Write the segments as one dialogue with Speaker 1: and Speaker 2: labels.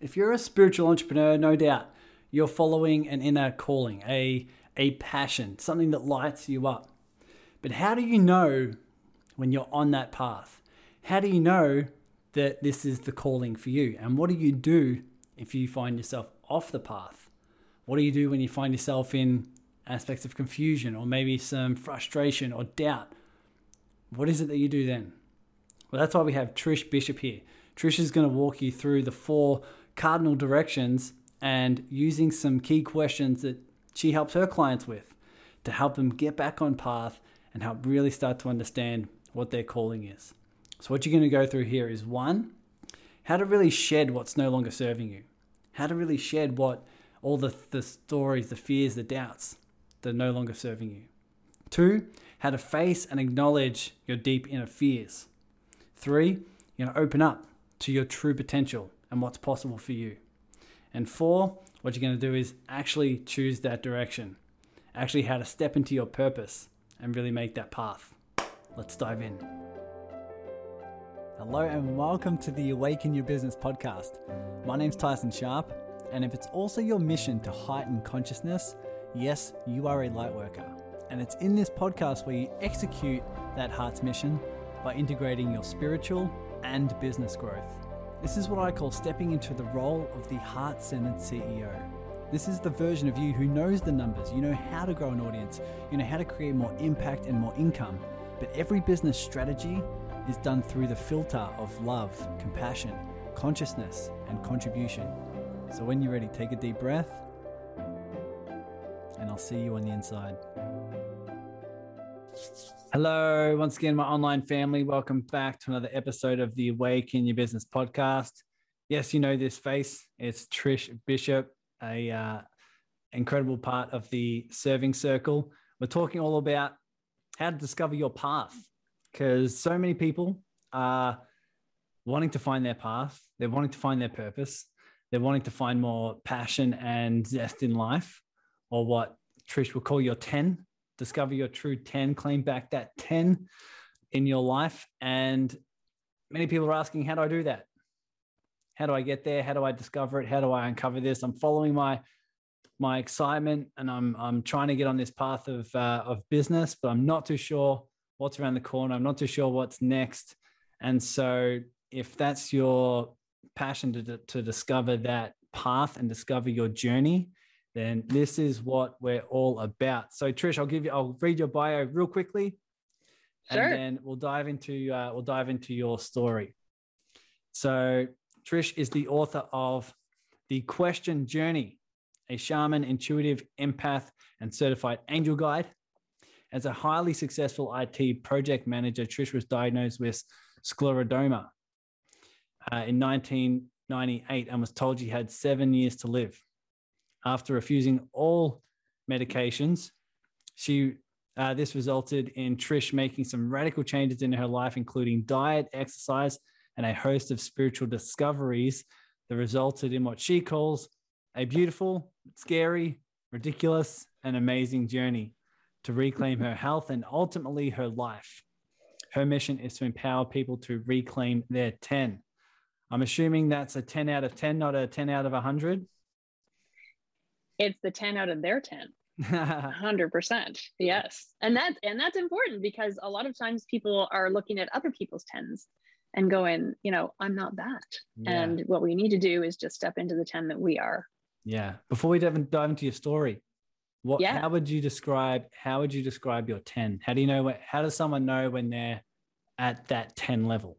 Speaker 1: If you're a spiritual entrepreneur, no doubt you're following an inner calling, a, a passion, something that lights you up. But how do you know when you're on that path? How do you know that this is the calling for you? And what do you do if you find yourself off the path? What do you do when you find yourself in aspects of confusion or maybe some frustration or doubt? What is it that you do then? Well, that's why we have Trish Bishop here. Trish is going to walk you through the four cardinal directions and using some key questions that she helps her clients with to help them get back on path and help really start to understand what their calling is. So, what you're going to go through here is one, how to really shed what's no longer serving you, how to really shed what all the, the stories, the fears, the doubts that are no longer serving you. Two, how to face and acknowledge your deep inner fears. Three, you know, open up to your true potential and what's possible for you. And four, what you're going to do is actually choose that direction, actually, how to step into your purpose and really make that path. Let's dive in. Hello, and welcome to the Awaken Your Business podcast. My name's Tyson Sharp, and if it's also your mission to heighten consciousness, yes, you are a light worker. And it's in this podcast where you execute that heart's mission by integrating your spiritual and business growth. This is what I call stepping into the role of the heart centered CEO. This is the version of you who knows the numbers, you know how to grow an audience, you know how to create more impact and more income. But every business strategy is done through the filter of love, compassion, consciousness, and contribution. So when you're ready, take a deep breath, and I'll see you on the inside. Hello, once again, my online family. Welcome back to another episode of the Awaken Your Business podcast. Yes, you know this face. It's Trish Bishop, a uh, incredible part of the serving circle. We're talking all about how to discover your path because so many people are wanting to find their path. They're wanting to find their purpose. They're wanting to find more passion and zest in life, or what Trish will call your 10 discover your true 10, claim back that 10 in your life. And many people are asking, how do I do that? How do I get there? How do I discover it? How do I uncover this? I'm following my my excitement and I'm I'm trying to get on this path of uh, of business, but I'm not too sure what's around the corner. I'm not too sure what's next. And so if that's your passion to, to discover that path and discover your journey, then this is what we're all about. So Trish, I'll give you, I'll read your bio real quickly, sure. and then we'll dive into uh, we'll dive into your story. So Trish is the author of the Question Journey, a shaman, intuitive empath, and certified angel guide. As a highly successful IT project manager, Trish was diagnosed with scleroderma uh, in 1998 and was told she had seven years to live after refusing all medications. She uh, this resulted in Trish making some radical changes in her life, including diet, exercise, and a host of spiritual discoveries that resulted in what she calls a beautiful, scary, ridiculous, and amazing journey to reclaim her health and ultimately her life. Her mission is to empower people to reclaim their 10. I'm assuming that's a 10 out of 10, not a 10 out of 100
Speaker 2: it's the 10 out of their 10 100% yes. And that's and that's important because a lot of times people are looking at other people's 10s and going you know i'm not that. Yeah. and what we need to do is just step into the 10 that we are.
Speaker 1: Yeah. Before we dive, dive into your story what yeah. how would you describe how would you describe your 10 how do you know what how does someone know when they're at that 10 level?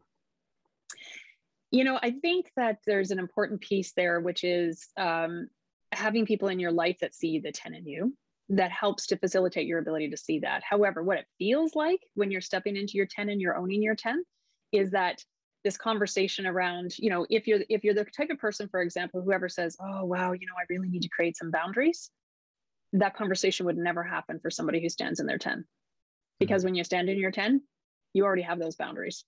Speaker 2: You know i think that there's an important piece there which is um, having people in your life that see the 10 in you that helps to facilitate your ability to see that. However, what it feels like when you're stepping into your 10 and you're owning your 10 is that this conversation around, you know, if you're if you're the type of person, for example, whoever says, "Oh, wow, you know, I really need to create some boundaries," that conversation would never happen for somebody who stands in their 10. Because mm-hmm. when you stand in your 10, you already have those boundaries.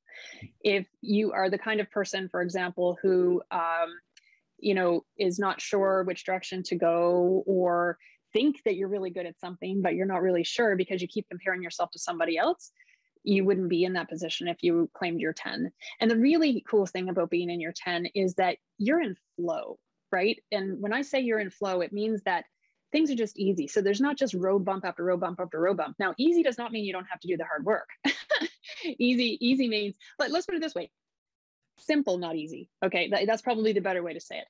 Speaker 2: If you are the kind of person, for example, who um, you know is not sure which direction to go or think that you're really good at something but you're not really sure because you keep comparing yourself to somebody else you wouldn't be in that position if you claimed your 10 and the really cool thing about being in your 10 is that you're in flow right? And when i say you're in flow it means that things are just easy. So there's not just road bump after road bump after road bump. Now easy does not mean you don't have to do the hard work. Easy easy means but let's put it this way simple not easy okay that, that's probably the better way to say it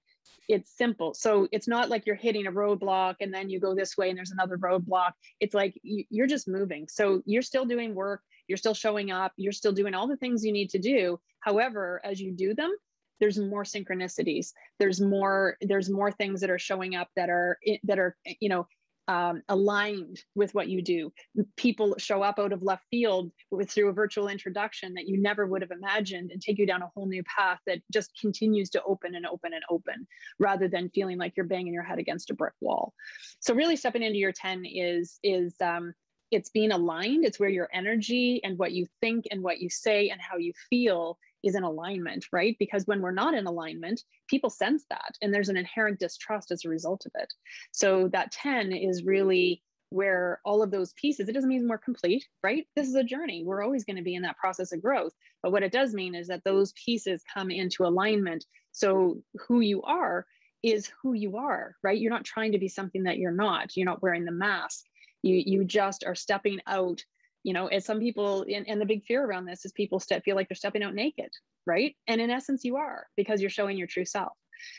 Speaker 2: it's simple. So it's not like you're hitting a roadblock and then you go this way and there's another roadblock. It's like you're just moving. So you're still doing work, you're still showing up, you're still doing all the things you need to do. However, as you do them, there's more synchronicities. There's more there's more things that are showing up that are eh, that are eh, you know um, aligned with what you do. People show up out of left field with through a virtual introduction that you never would have imagined and take you down a whole new path that just continues to open and open and open rather than feeling like you're banging your head against a brick wall. So really stepping into your 10 is is um, it's being aligned. It's where your energy and what you think and what you say and how you feel is in alignment, right? Because when we're not in alignment, people sense that and there's an inherent distrust as a result of it. So that 10 is really where all of those pieces, it doesn't mean we're complete, right? This is a journey. We're always going to be in that process of growth. But what it does mean is that those pieces come into alignment. So who you are is who you are, right? You're not trying to be something that you're not. You're not wearing the mask. You, you just are stepping out you know as some people and, and the big fear around this is people step, feel like they're stepping out naked right? And in essence you are because you're showing your true self.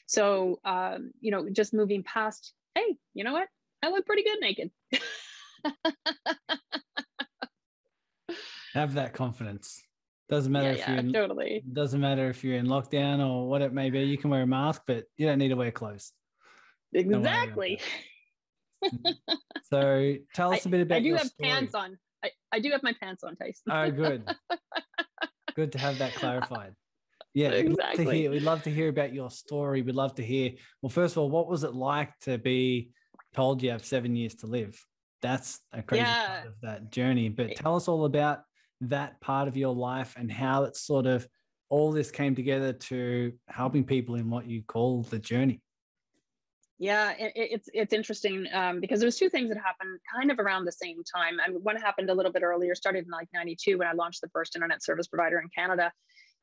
Speaker 2: So um, you know just moving past hey you know what? I look pretty good naked.
Speaker 1: Have that confidence. Doesn't matter yeah, if you're in,
Speaker 2: totally.
Speaker 1: doesn't matter if you're in lockdown or what it may be you can wear a mask but you don't need to wear clothes.
Speaker 2: Exactly.
Speaker 1: so tell us a bit about
Speaker 2: I do
Speaker 1: have
Speaker 2: story. pants on I, I do have my pants on, Tyson.
Speaker 1: oh, good. good to have that clarified. Yeah,
Speaker 2: exactly.
Speaker 1: We'd love, hear, we'd love to hear about your story. We'd love to hear. Well, first of all, what was it like to be told you have seven years to live? That's a crazy yeah. part of that journey. But tell us all about that part of your life and how it sort of all this came together to helping people in what you call the journey.
Speaker 2: Yeah, it, it's it's interesting um, because there was two things that happened kind of around the same time. I mean, one happened a little bit earlier, started in like '92 when I launched the first internet service provider in Canada,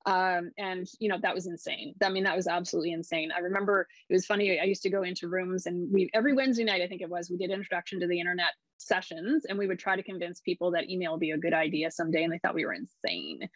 Speaker 2: um, and you know that was insane. I mean, that was absolutely insane. I remember it was funny. I used to go into rooms and we every Wednesday night, I think it was, we did introduction to the internet sessions and we would try to convince people that email would be a good idea someday and they thought we were insane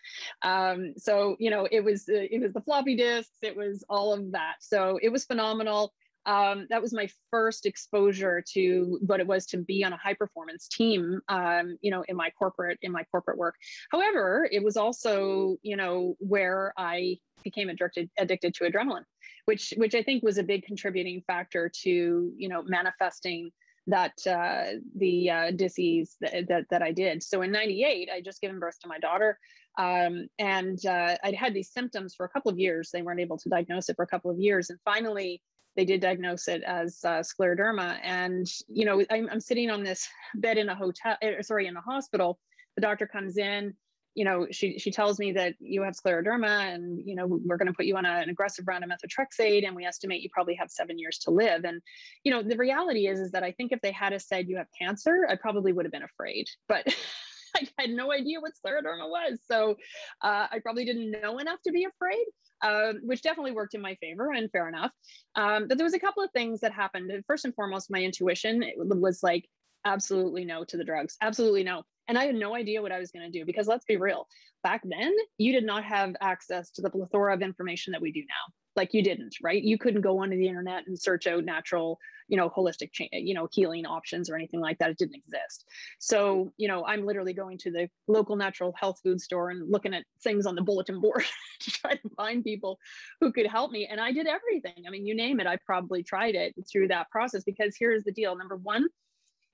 Speaker 2: um, so you know it was uh, it was the floppy disks it was all of that so it was phenomenal um, that was my first exposure to what it was to be on a high performance team um, you know in my corporate in my corporate work however it was also you know where i became addicted addicted to adrenaline which which i think was a big contributing factor to you know manifesting that uh, the uh, disease that, that, that I did. So in 98, I just given birth to my daughter. Um, and uh, I'd had these symptoms for a couple of years. They weren't able to diagnose it for a couple of years. And finally, they did diagnose it as uh, scleroderma. And, you know, I'm, I'm, sitting on this bed in a hotel, er, sorry, in a hospital. The doctor comes in, you know, she, she tells me that you have scleroderma and, you know, we're going to put you on a, an aggressive round of methotrexate and we estimate you probably have seven years to live. And, you know, the reality is, is that I think if they had said you have cancer, I probably would have been afraid, but I had no idea what scleroderma was. So uh, I probably didn't know enough to be afraid um, which definitely worked in my favor and fair enough. Um, but there was a couple of things that happened. First and foremost, my intuition was like, absolutely no to the drugs, absolutely no. And I had no idea what I was going to do because let's be real, back then, you did not have access to the plethora of information that we do now. Like you didn't, right? You couldn't go onto the internet and search out natural you know holistic you know healing options or anything like that. It didn't exist. So you know i'm literally going to the local natural health food store and looking at things on the bulletin board to try to find people who could help me. And i did everything. I mean you name it i probably tried it through that process because here's the deal. Number one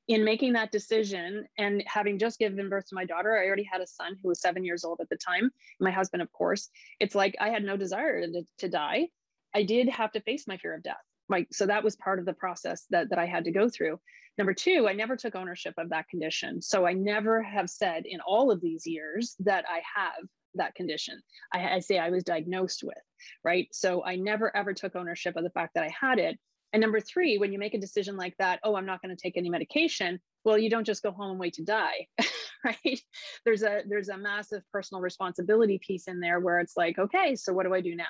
Speaker 2: in making that decision and having just given birth to my daughter, I already had a son who was seven years old at the time. My husband, of course, it's like I had no desire to, to die. I did have to face my fear of death. My so that was part of the process that, that i had to go through. Number two i never took ownership of that condition. So i never have said in all of these years that i have that condition. I, I say i was diagnosed with right? So i never ever took ownership of the fact that i had it And number three, when you make a decision like that, oh, I'm not going to take any medication, well, you don't just go home and wait to die, right? There's a there's a massive personal responsibility piece in there where it's like, okay, so what do I do now?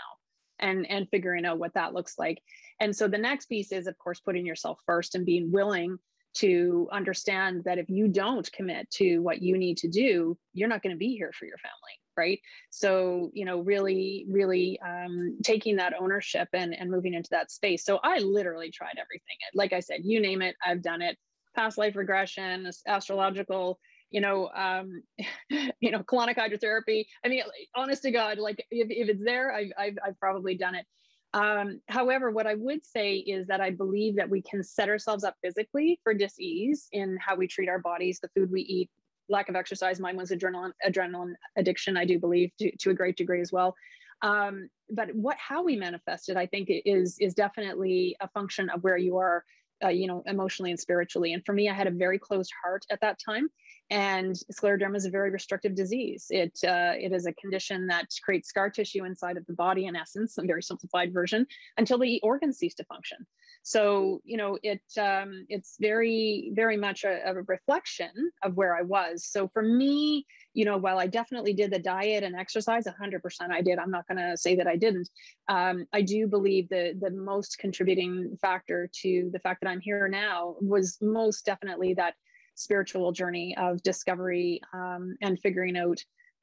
Speaker 2: And and figuring out what that looks like. And so the next piece is, of course, putting yourself first and being willing to understand that if you don't commit to what you need to do, you're not going to be here for your family right? So you know really really um, taking that ownership and and moving into that space. So i literally tried everything. Like i said you name it i've done it. Past life regression astrological you know um you know colonic hydrotherapy. I mean honest to god like if, if it's there I've, I've i've probably done it. Um however what i would say is that i believe that we can set ourselves up physically for disease in how we treat our bodies the food we eat lack of exercise. Mine was adrenaline adrenaline addiction. I do believe to, to a great degree as well. Um, but what how we manifest it, I think, is is definitely a function of where you are, uh, you know, emotionally and spiritually. And for me, I had a very closed heart at that time, and scleroderma is a very restrictive disease. It uh, it is a condition that creates scar tissue inside of the body, in essence, a very simplified version, until the organs cease to function. So you know, it um, it's very very much a, a reflection of where I was. So for me, you know, while I definitely did the diet and exercise, 100% I did. I'm not going to say that I didn't. Um, I do believe the the most contributing factor to the fact that I'm here now was most definitely that spiritual journey of discovery um, and figuring out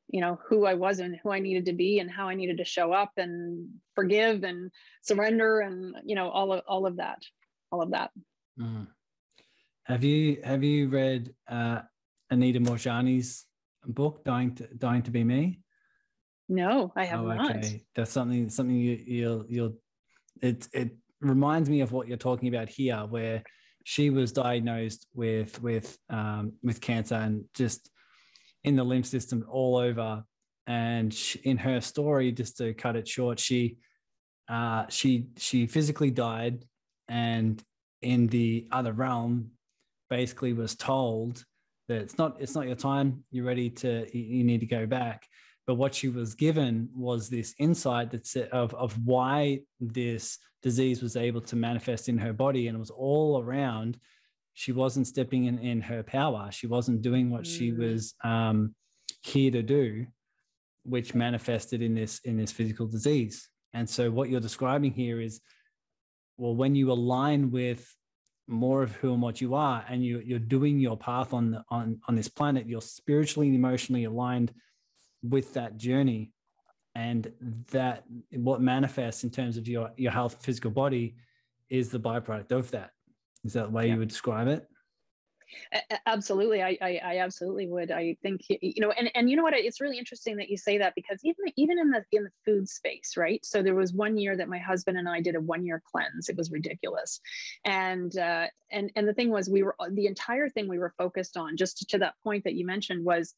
Speaker 2: you know who i was and who i needed to be and how i needed to show up and forgive and surrender and you know all of all of that all of that mm.
Speaker 1: have you have you read uh, anita moorjani's book dying to dying to be me
Speaker 2: no i have oh, not okay.
Speaker 1: that's something something you, you'll you'll it it reminds me of what you're talking about here where she was diagnosed with with um, with cancer and just in the lymph system all over. And she, in her story, just to cut it short, she uh, she she physically died, and in the other realm, basically was told that it's not it's not your time. You're ready to you need to go back. But what she was given was this insight that's of of why this disease was able to manifest in her body, and it was all around she wasn't stepping in in her power she wasn't doing what mm. she was um, here to do which manifested in this in this physical disease and so what you're describing here is well when you align with more of who and what you are and you, you're doing your path on the, on on this planet you're spiritually and emotionally aligned with that journey and that what manifests in terms of your your health physical body is the byproduct of that is that the way yeah. you would describe it?
Speaker 2: Absolutely, I, I, I absolutely would. I think you know, and and you know what? It's really interesting that you say that because even even in the in the food space, right? So there was one year that my husband and I did a one year cleanse. It was ridiculous, and uh, and and the thing was, we were the entire thing we were focused on. Just to that point that you mentioned was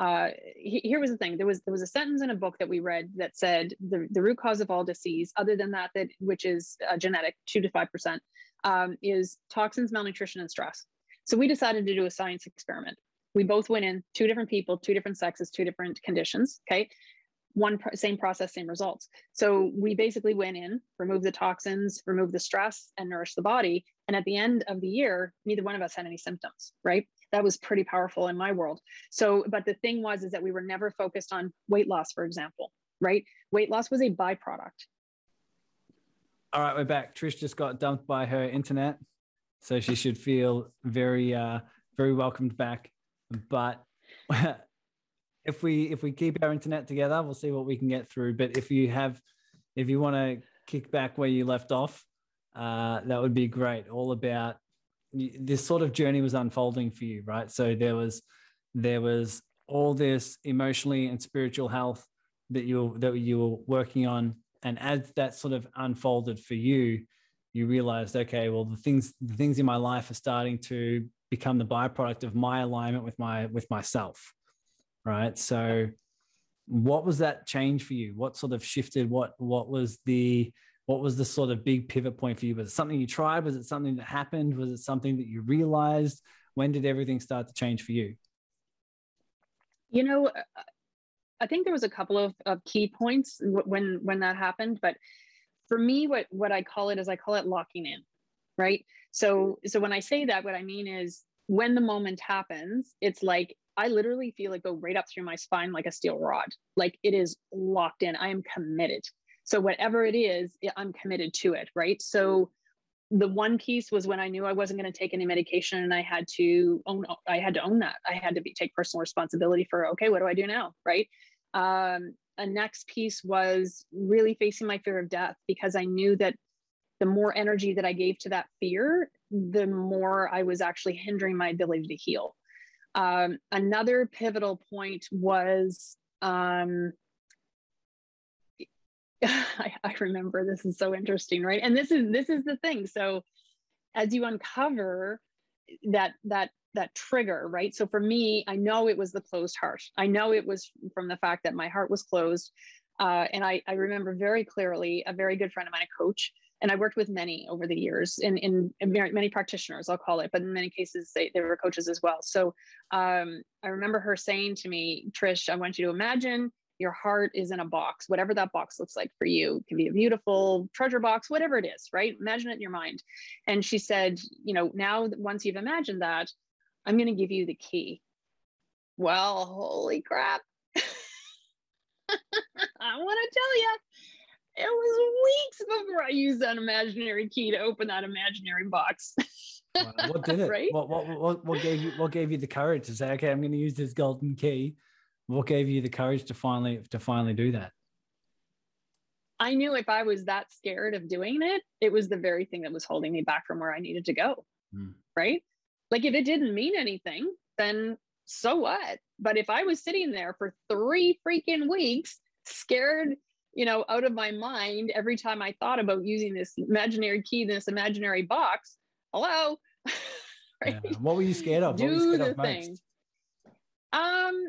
Speaker 2: uh, here was the thing there was there was a sentence in a book that we read that said the, the root cause of all disease other than that that which is uh, genetic two to five percent um, is toxins, malnutrition, and stress. So we decided to do a science experiment. We both went in, two different people, two different sexes, two different conditions. Okay. One pr- same process, same results. So we basically went in, removed the toxins, removed the stress, and nourished the body. And at the end of the year, neither one of us had any symptoms, right? That was pretty powerful in my world. So, but the thing was, is that we were never focused on weight loss, for example, right? Weight loss was a byproduct.
Speaker 1: All right, we're back. Trish just got dumped by her internet, so she should feel very, uh, very welcomed back. But if we if we keep our internet together, we'll see what we can get through. But if you have, if you want to kick back where you left off, uh, that would be great. All about this sort of journey was unfolding for you, right? So there was there was all this emotionally and spiritual health that you that you were working on. And as that sort of unfolded for you you realized okay well the things the things in my life are starting to become the byproduct of my alignment with my with myself right? So what was that change for you? What sort of shifted? What what was the what was the sort of big pivot point for you? Was it something you tried? Was it something that happened? Was it something that you realized? When did everything start to change for you?
Speaker 2: You know uh, I think there was a couple of, of key points when when that happened, but for me, what what I call it is I call it locking in. right? So so when i say that what i mean is when the moment happens it's like i literally feel it go right up through my spine like a steel rod. Like it is locked in. I am committed so whatever it is i'm committed to it right? So the one piece was when i knew i wasn't going to take any medication and i had to own i had to own that. I had to be, take personal responsibility for okay what do i do now right? Um, a next piece was really facing my fear of death because i knew that the more energy that I gave to that fear, the more I was actually hindering my ability to heal. Um, another pivotal point was um, I, I, remember this is so interesting, right? And this is this is the thing. So as you uncover that that that trigger, right? So for me, I know it was the closed heart. I know it was from the fact that my heart was closed. Uh, and I, I remember very clearly a very good friend of mine, a coach, and I worked with many over the years in, in, in many practitioners, I'll call it, but in many cases they, they were coaches as well. So um, I remember her saying to me, Trish, I want you to imagine your heart is in a box, whatever that box looks like for you. It can be a beautiful treasure box, whatever it is, right? Imagine it in your mind. And she said, you know, now once you've imagined that, I'm going to give you the key. Well, holy crap. I want to tell you, it was weeks before I used that imaginary key to open that imaginary box.
Speaker 1: what did it? right? What, what, what, what gave you what gave you the courage to say, okay, I'm going to use this golden key? What gave you the courage to finally to finally do that?
Speaker 2: I knew if I was that scared of doing it, it was the very thing that was holding me back from where I needed to go. Mm. Right? Like if it didn't mean anything, then so what? But if I was sitting there for three freaking weeks, scared you know, out of my mind every time I thought about using this imaginary key, this imaginary box. Hello.
Speaker 1: right? Yeah. What were you scared of?
Speaker 2: Do
Speaker 1: the
Speaker 2: thing. Um,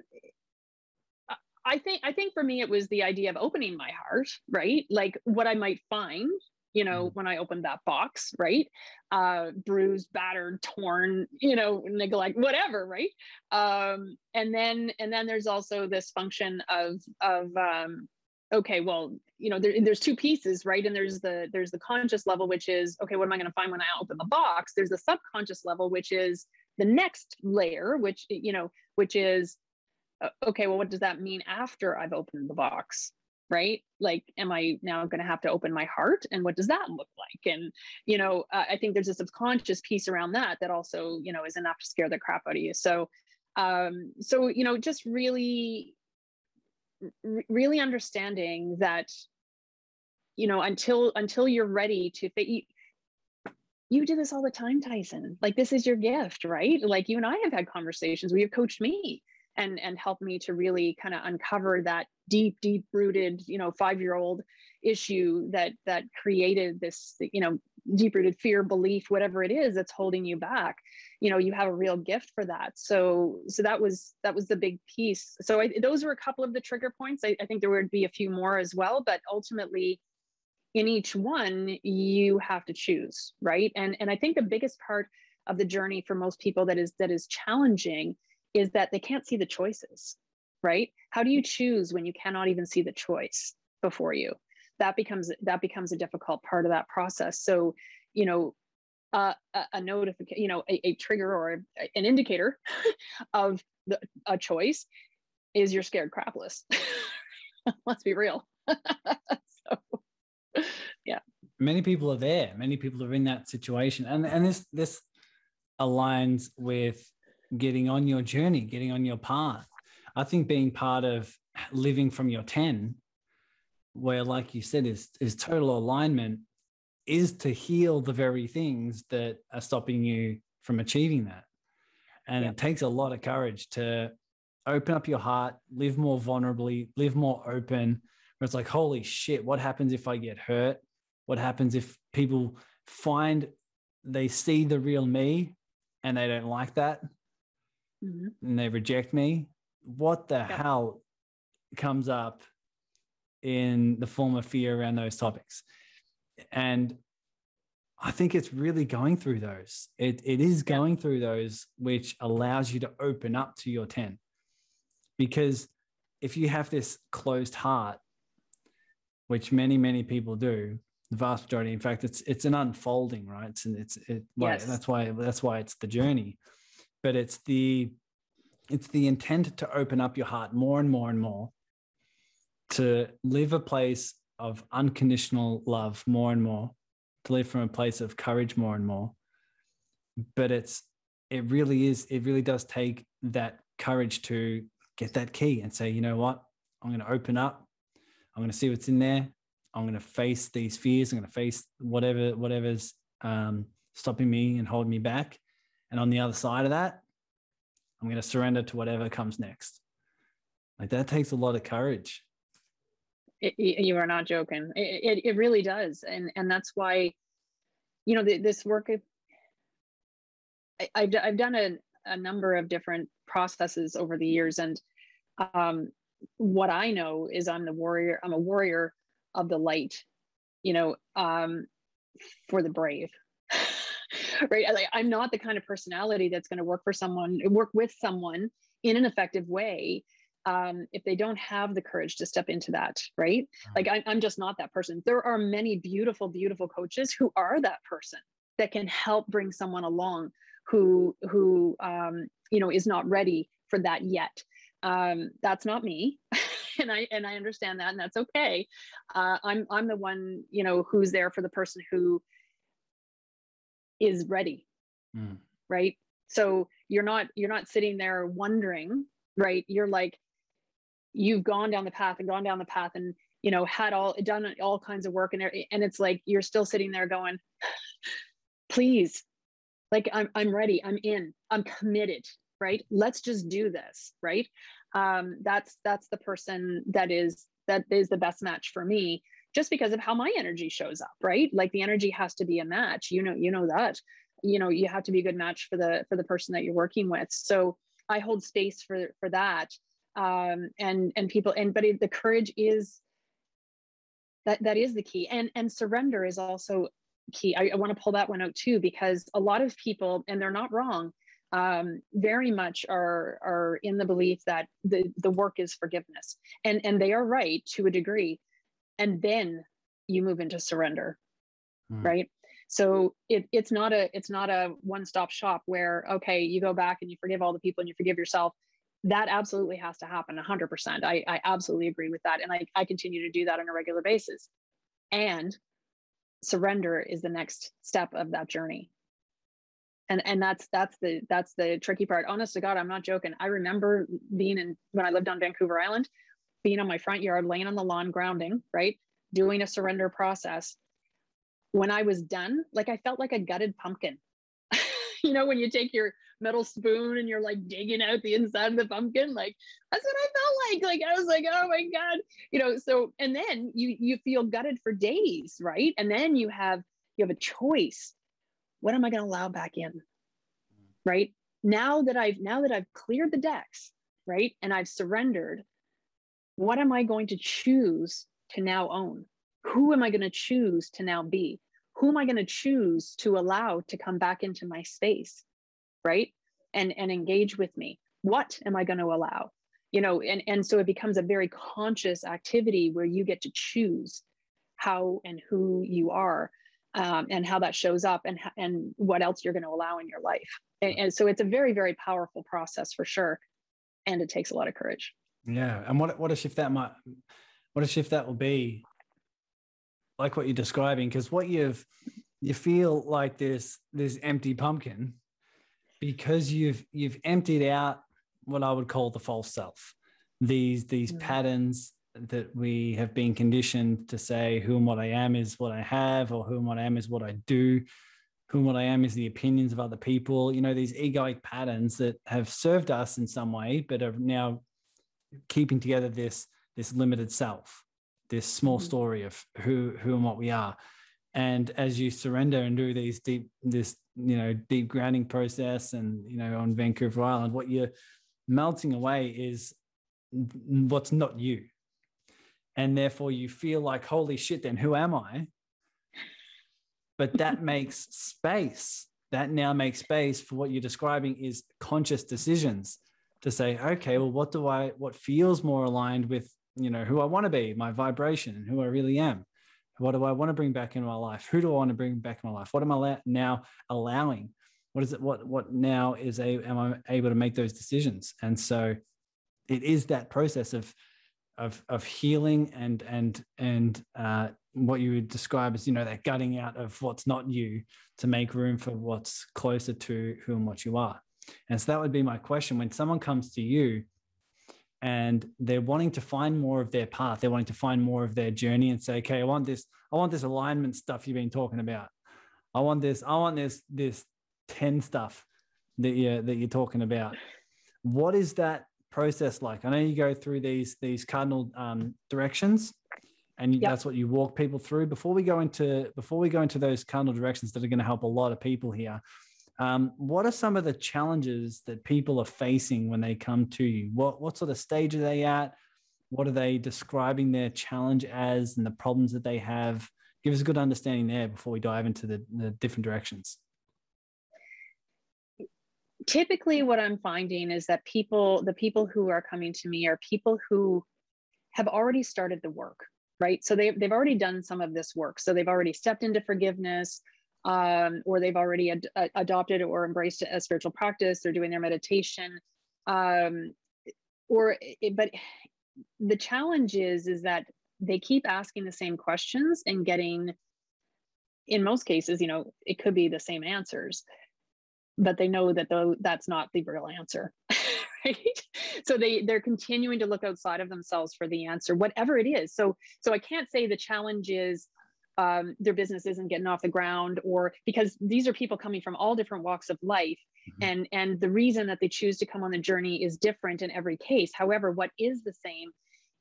Speaker 2: I think I think for me it was the idea of opening my heart, right? Like what I might find, you know, mm. when I opened that box, right? Uh, bruised, battered, torn, you know, neglect, whatever, right? Um, and then and then there's also this function of of um, okay well you know there, there's two pieces right and there's the there's the conscious level which is okay what am i going to find when i open the box there's the subconscious level which is the next layer which you know which is okay well what does that mean after i've opened the box right? Like am i now going to have to open my heart? And what does that look like? And you know uh, i think there's a subconscious piece around that that also you know is enough to scare the crap out of you. So um so you know just really really understanding that you know until until you're ready to you, you do this all the time tyson. Like this is your gift right? Like you and i have had conversations. Where you've coached me and and helped me to really kind of uncover that deep deep rooted you know five year old issue that that created this you know deep rooted fear belief whatever it is that's holding you back you know you have a real gift for that. So so that was that was the big piece. So I, those were a couple of the trigger points. I, I think there would be a few more as well but ultimately in each one you have to choose right? And and i think the biggest part of the journey for most people that is that is challenging is that they can't see the choices right? How do you choose when you cannot even see the choice before you? That becomes that becomes a difficult part of that process. So you know uh, a, a notification you know a, a trigger or a, an indicator of the, a choice is you're scared crapless. Let's be real. So yeah.
Speaker 1: Many people are there. Many people are in that situation. And and this this aligns with getting on your journey getting on your path. I think being part of living from your 10 where like you said is is total alignment is to heal the very things that are stopping you from achieving that. And yeah. it takes a lot of courage to open up your heart live more vulnerably live more open where it's like holy shit what happens if i get hurt? What happens if people find they see the real me and they don't like that mm-hmm. and they reject me what the yeah. hell comes up in the form of fear around those topics. And I think it's really going through those. It, it is going through those, which allows you to open up to your 10. Because if you have this closed heart, which many, many people do, the vast majority in fact it's it's an unfolding right it's it's it yes. that's why that's why it's the journey but it's the it's the intent to open up your heart more and more and more to live a place of unconditional love more and more to live from a place of courage more and more. But it's it really is it really does take that courage to get that key and say you know what? I'm going to open up. I'm going to see what's in there. I'm going to face these fears. I'm going to face whatever whatever's um, stopping me and holding me back and on the other side of that i'm going to surrender to whatever comes next. Like that takes a lot of courage.
Speaker 2: It, you are not joking. It, it, it, really does. And and that's why you know the, this work I, have I've done a, a number of different processes over the years. And um, what i know is i'm the warrior i'm a warrior of the light you know um, for the brave right like, i'm not the kind of personality that's going to work for someone work with someone in an effective way um, if they don't have the courage to step into that right like I, i'm just not that person there are many beautiful beautiful coaches who are that person that can help bring someone along who who um, you know is not ready for that yet. Um, that's not me, and I and I understand that, and that's okay. Uh, I'm I'm the one you know who's there for the person who is ready, mm. right? So you're not you're not sitting there wondering, right? You're like you've gone down the path and gone down the path and you know had all done all kinds of work and and it's like you're still sitting there going please like i'm i'm ready i'm in i'm committed right let's just do this right um that's that's the person that is that is the best match for me just because of how my energy shows up right? Like the energy has to be a match. You know you know that. You know you have to be a good match for the for the person that you're working with. So i hold space for for that. Um and and people and but it, the courage is that that is the key. And and surrender is also key. I, I want to pull that one out too, because a lot of people, and they're not wrong, um, very much are are in the belief that the the work is forgiveness, and and they are right to a degree, and then you move into surrender, mm. right? So it, it's not a it's not a one stop shop where okay you go back and you forgive all the people and you forgive yourself. That absolutely has to happen 100%. I, I absolutely agree with that. And I, I continue to do that on a regular basis. And surrender is the next step of that journey and and that's that's the that's the tricky part honest to god i'm not joking i remember being in when i lived on vancouver island being on my front yard laying on the lawn grounding right? Doing a surrender process. When i was done like i felt like a gutted pumpkin. You know when you take your metal spoon and you're like digging out the inside of the pumpkin like that's what i felt like. Like i was like oh my god. You know so and then you you feel gutted for days right? And then you have you have a choice. What am i going to allow back in? Right? Now that i've now that i've cleared the decks right? And i've surrendered what am i going to choose to now own? Who am i going to choose to now be? Who am i going to choose to allow to come back into my space right? And and engage with me. What am i going to allow? You know and and so it becomes a very conscious activity where you get to choose how and who you are um, and how that shows up and and what else you're going to allow in your life. And, and so it's a very very powerful process for sure. And it takes a lot of courage
Speaker 1: yeah and what what a shift that might what a shift that will be like what you're describing because what you've you feel like this this empty pumpkin because you've you've emptied out what I would call the false self. These these mm. patterns that we have been conditioned to say who and what I am is what I have, or who and what I am is what I do. Who and what I am is the opinions of other people. You know, these egoic patterns that have served us in some way, but are now keeping together this this limited self, this small mm-hmm. story of who who and what we are. And as you surrender and do these deep this you know deep grounding process and you know on vancouver island what you're melting away is what's not you. And therefore you feel like holy shit then who am i? But that makes space. That now makes space for what you're describing is conscious decisions to say okay well what do i what feels more aligned with you know who i want to be my vibration and who i really am What do I want to bring back in my life? Who do I want to bring back in my life? What am I now allowing? What is it? What what now is a am I able to make those decisions? And so it is that process of of of healing and and and uh, what you would describe as you know that gutting out of what's not you to make room for what's closer to who and what you are. And so that would be my question. When someone comes to you and they're wanting to find more of their path they're wanting to find more of their journey and say okay i want this i want this alignment stuff you've been talking about. I want this i want this this 10 stuff that you're that you're talking about. What is that process like? I know you go through these these cardinal um, directions and yep. that's what you walk people through. Before we go into before we go into those cardinal directions that are going to help a lot of people here um, what are some of the challenges that people are facing when they come to you? What, what sort of stage are they at? What are they describing their challenge as and the problems that they have? Give us a good understanding there before we dive into the, the different directions.
Speaker 2: Typically, what I'm finding is that people, the people who are coming to me, are people who have already started the work, right? So they, they've already done some of this work. So they've already stepped into forgiveness um, or they've already ad- adopted or embraced a spiritual practice they're doing their meditation um, or it, but the challenge is is that they keep asking the same questions and getting in most cases you know it could be the same answers but they know that though that's not the real answer right? So they they're continuing to look outside of themselves for the answer whatever it is. So so i can't say the challenge is um, their business isn't getting off the ground or because these are people coming from all different walks of life. Mm-hmm. and and the reason that they choose to come on the journey is different in every case. However what is the same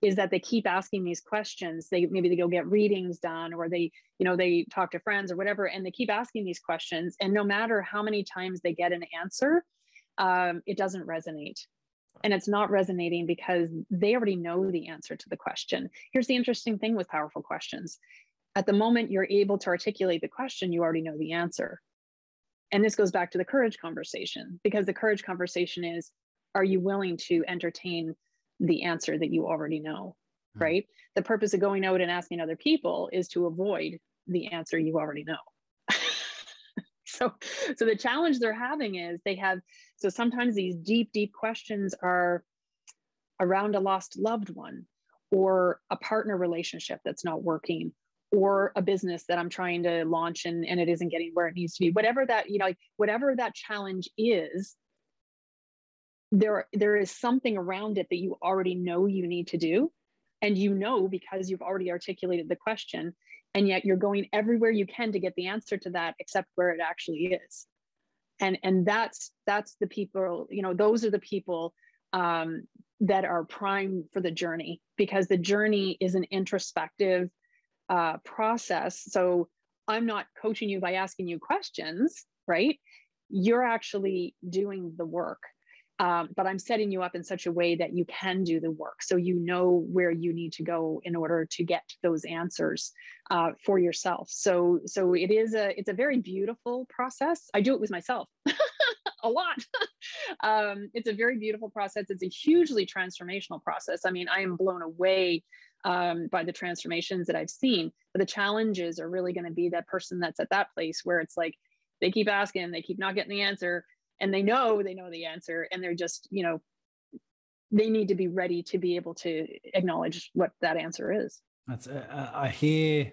Speaker 2: is that they keep asking these questions. They maybe they go get readings done or they you know they talk to friends or whatever and they keep asking these questions. And no matter how many times they get an answer um, it doesn't resonate. And it's not resonating because they already know the answer to the question. Here's the interesting thing with powerful questions at the moment you're able to articulate the question, you already know the answer. And this goes back to the courage conversation because the courage conversation is are you willing to entertain the answer that you already know? Mm-hmm. Right? The purpose of going out and asking other people is to avoid the answer you already know. so so the challenge they're having is they have so sometimes these deep deep questions are around a lost loved one or a partner relationship that's not working or a business that I'm trying to launch and, and it isn't getting where it needs to be. Whatever that, you know, like whatever that challenge is, there, there is something around it that you already know you need to do. And you know because you've already articulated the question, and yet you're going everywhere you can to get the answer to that, except where it actually is. And and that's that's the people, you know, those are the people um, that are prime for the journey because the journey is an introspective uh, process. So I'm not coaching you by asking you questions, right? You're actually doing the work. Um, but I'm setting you up in such a way that you can do the work. So you know where you need to go in order to get those answers uh, for yourself. So so it is a it's a very beautiful process. I do it with myself a lot. um, it's a very beautiful process. It's a hugely transformational process. I mean, I am blown away um, by the transformations that I've seen. But the challenges are really going to be that person that's at that place where it's like they keep asking, they keep not getting the answer, and they know they know the answer, and they're just, you know, they need to be ready to be able to acknowledge what that answer is.
Speaker 1: That's uh, I hear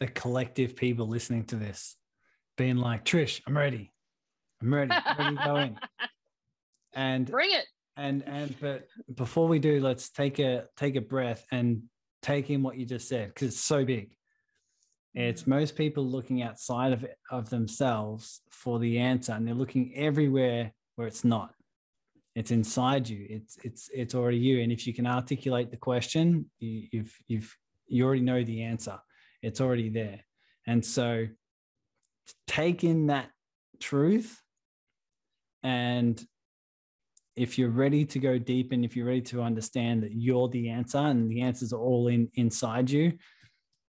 Speaker 1: the collective people listening to this being like, Trish, I'm ready. I'm ready. I'm ready to go in. And
Speaker 2: bring it.
Speaker 1: And and but before we do, let's take a take a breath and take in what you just said because it's so big. It's mm. most people looking outside of of themselves for the answer, and they're looking everywhere where it's not. It's inside you. It's it's it's already you. And if you can articulate the question, you, you've you've you already know the answer. It's already there. And so, take in that truth, and if you're ready to go deep and if you're ready to understand that you're the answer and the answers are all in inside you,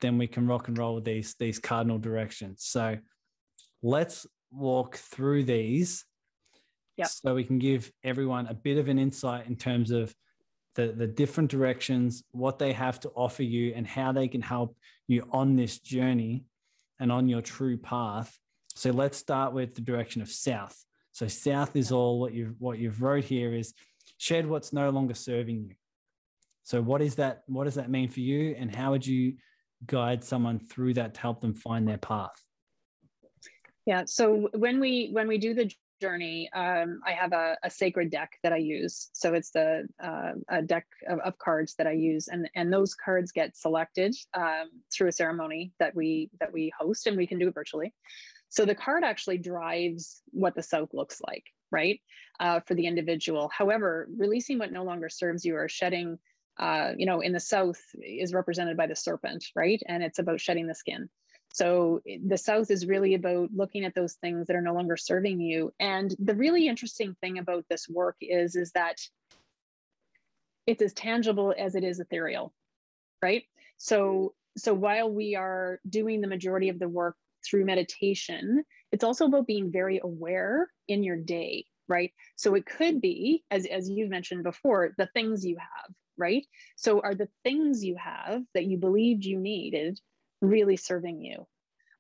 Speaker 1: then we can rock and roll with these these cardinal directions. So let's walk through these
Speaker 2: yep.
Speaker 1: so we can give everyone a bit of an insight in terms of the, the different directions, what they have to offer you, and how they can help you on this journey and on your true path. So let's start with the direction of south. So south is all what you've what you've wrote here is shed what's no longer serving you. So what is that? What does that mean for you? And how would you guide someone through that to help them find their path?
Speaker 2: Yeah. So when we when we do the journey, um, I have a, a, sacred deck that I use. So it's the uh, a deck of, of, cards that I use, and and those cards get selected um, through a ceremony that we that we host, and we can do it virtually. So the card actually drives what the South looks like, right, uh, for the individual. However, releasing what no longer serves you or shedding. Uh, you know, in the South is represented by the serpent, right? And it's about shedding the skin. So the South is really about looking at those things that are no longer serving you. And the really interesting thing about this work is, is that it's as tangible as it is ethereal, right? So, so while we are doing the majority of the work through meditation, it's also about being very aware in your day, right? So it could be, as, as you've mentioned before, the things you have, right? So are the things you have that you believed you needed really serving you?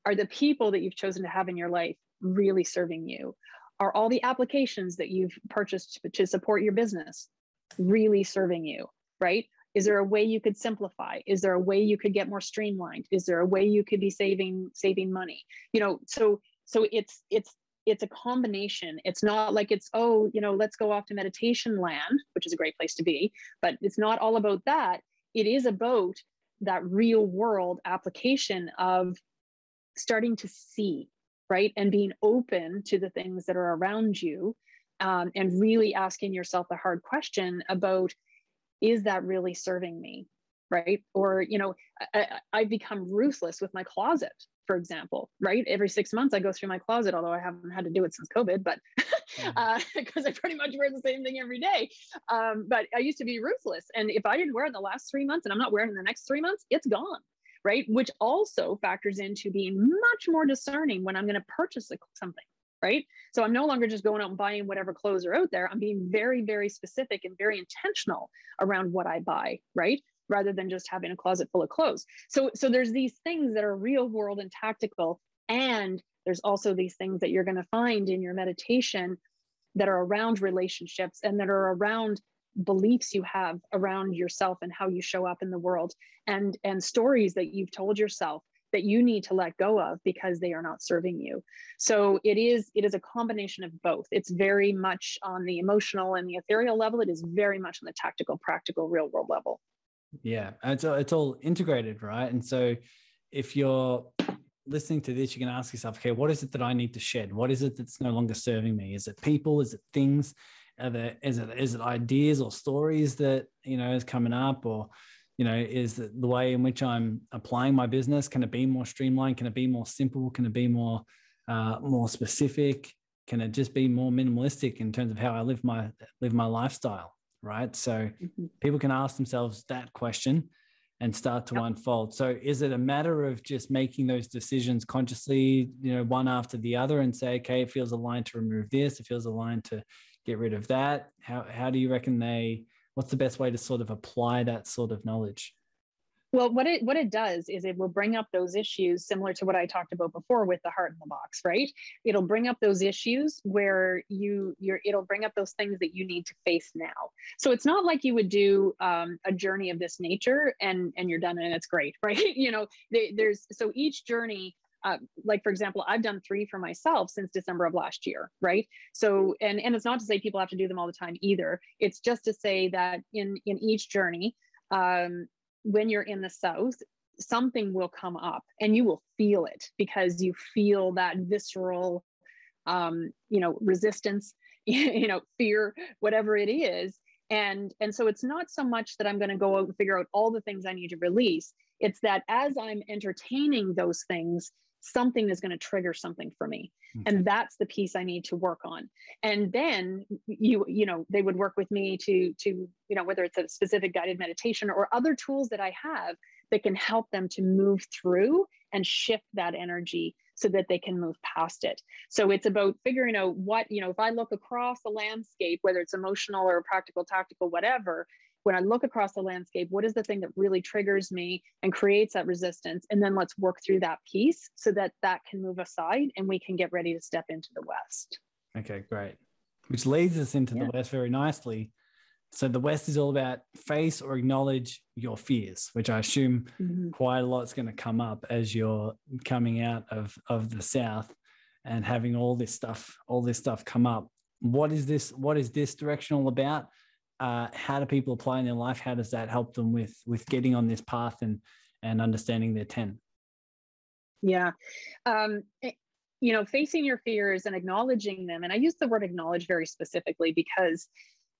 Speaker 2: Are the people that you've chosen to have in your life really serving you? Are all the applications that you've purchased to support your business really serving you? Right? Is there a way you could simplify? Is there a way you could get more streamlined? Is there a way you could be saving saving money? You know, so so it's it's it's a combination. It's not like it's, oh, you know, let's go off to meditation land, which is a great place to be, but it's not all about that. It is about that real world application of starting to see right and being open to the things that are around you um, and really asking yourself the hard question about is that really serving me right? Or you know I, i've become ruthless with my closet for example right? Every six months i go through my closet although i haven't had to do it since covid but because mm-hmm. uh, i pretty much wear the same thing every day. Um, but i used to be ruthless and if i didn't wear it in the last three months and i'm not wearing it in the next three months it's gone right? Which also factors into being much more discerning when i'm going to purchase something right so i'm no longer just going out and buying whatever clothes are out there i'm being very very specific and very intentional around what i buy right rather than just having a closet full of clothes. So, so there's these things that are real world and tactical. And there's also these things that you're going to find in your meditation that are around relationships and that are around beliefs you have around yourself and how you show up in the world and and stories that you've told yourself that you need to let go of because they are not serving you so it is it is a combination of both it's very much on the emotional and the ethereal level it is very much on the tactical practical real world level
Speaker 1: yeah, it's all, it's all integrated, right? And so if you're listening to this, you can ask yourself, okay, what is it that I need to shed? What is it that's no longer serving me? Is it people? Is it things? Are there, is it is it ideas or stories that you know is coming up, or you know, is the way in which I'm applying my business? Can it be more streamlined? Can it be more simple? Can it be more uh, more specific? Can it just be more minimalistic in terms of how I live my live my lifestyle? right? So mm-hmm. people can ask themselves that question and start to yep. unfold. So is it a matter of just making those decisions consciously, you know, one after the other and say, okay, it feels aligned to remove this, it feels aligned to get rid of that. How how do you reckon they what's the best way to sort of apply that sort of knowledge?
Speaker 2: Well, what it what it does is it will bring up those issues similar to what I talked about before with the heart in the box, right? It'll bring up those issues where you you're it'll bring up those things that you need to face now. So it's not like you would do um, a journey of this nature and and you're done and it's great, right? you know, they, there's so each journey uh, like for example i've done three for myself since december of last year right? So and and it's not to say people have to do them all the time either. It's just to say that in in each journey um, when you're in the south something will come up and you will feel it because you feel that visceral um, you know resistance you know fear whatever it is. And and so it's not so much that i'm going to go out and figure out all the things i need to release. It's that as i'm entertaining those things something is going to trigger something for me. Okay. and that's the piece i need to work on. And then you you know they would work with me to to you know whether it's a specific guided meditation or other tools that i have that can help them to move through and shift that energy so that they can move past it. So it's about figuring out what you know if i look across the landscape whether it's emotional or practical tactical whatever when I look across the landscape, what is the thing that really triggers me and creates that resistance? And then let's work through that piece so that that can move aside and we can get ready to step into the West.
Speaker 1: Okay, great. Which leads us into yeah. the West very nicely. So the West is all about face or acknowledge your fears, which I assume mm-hmm. quite a lot's going to come up as you're coming out of, of the South and having all this stuff, all this stuff come up. What is this? What is this direction all about? Uh, how do people apply in their life? How does that help them with with getting on this path and and understanding their ten?
Speaker 2: Yeah, um, it, you know, facing your fears and acknowledging them. And I use the word acknowledge very specifically because